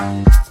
you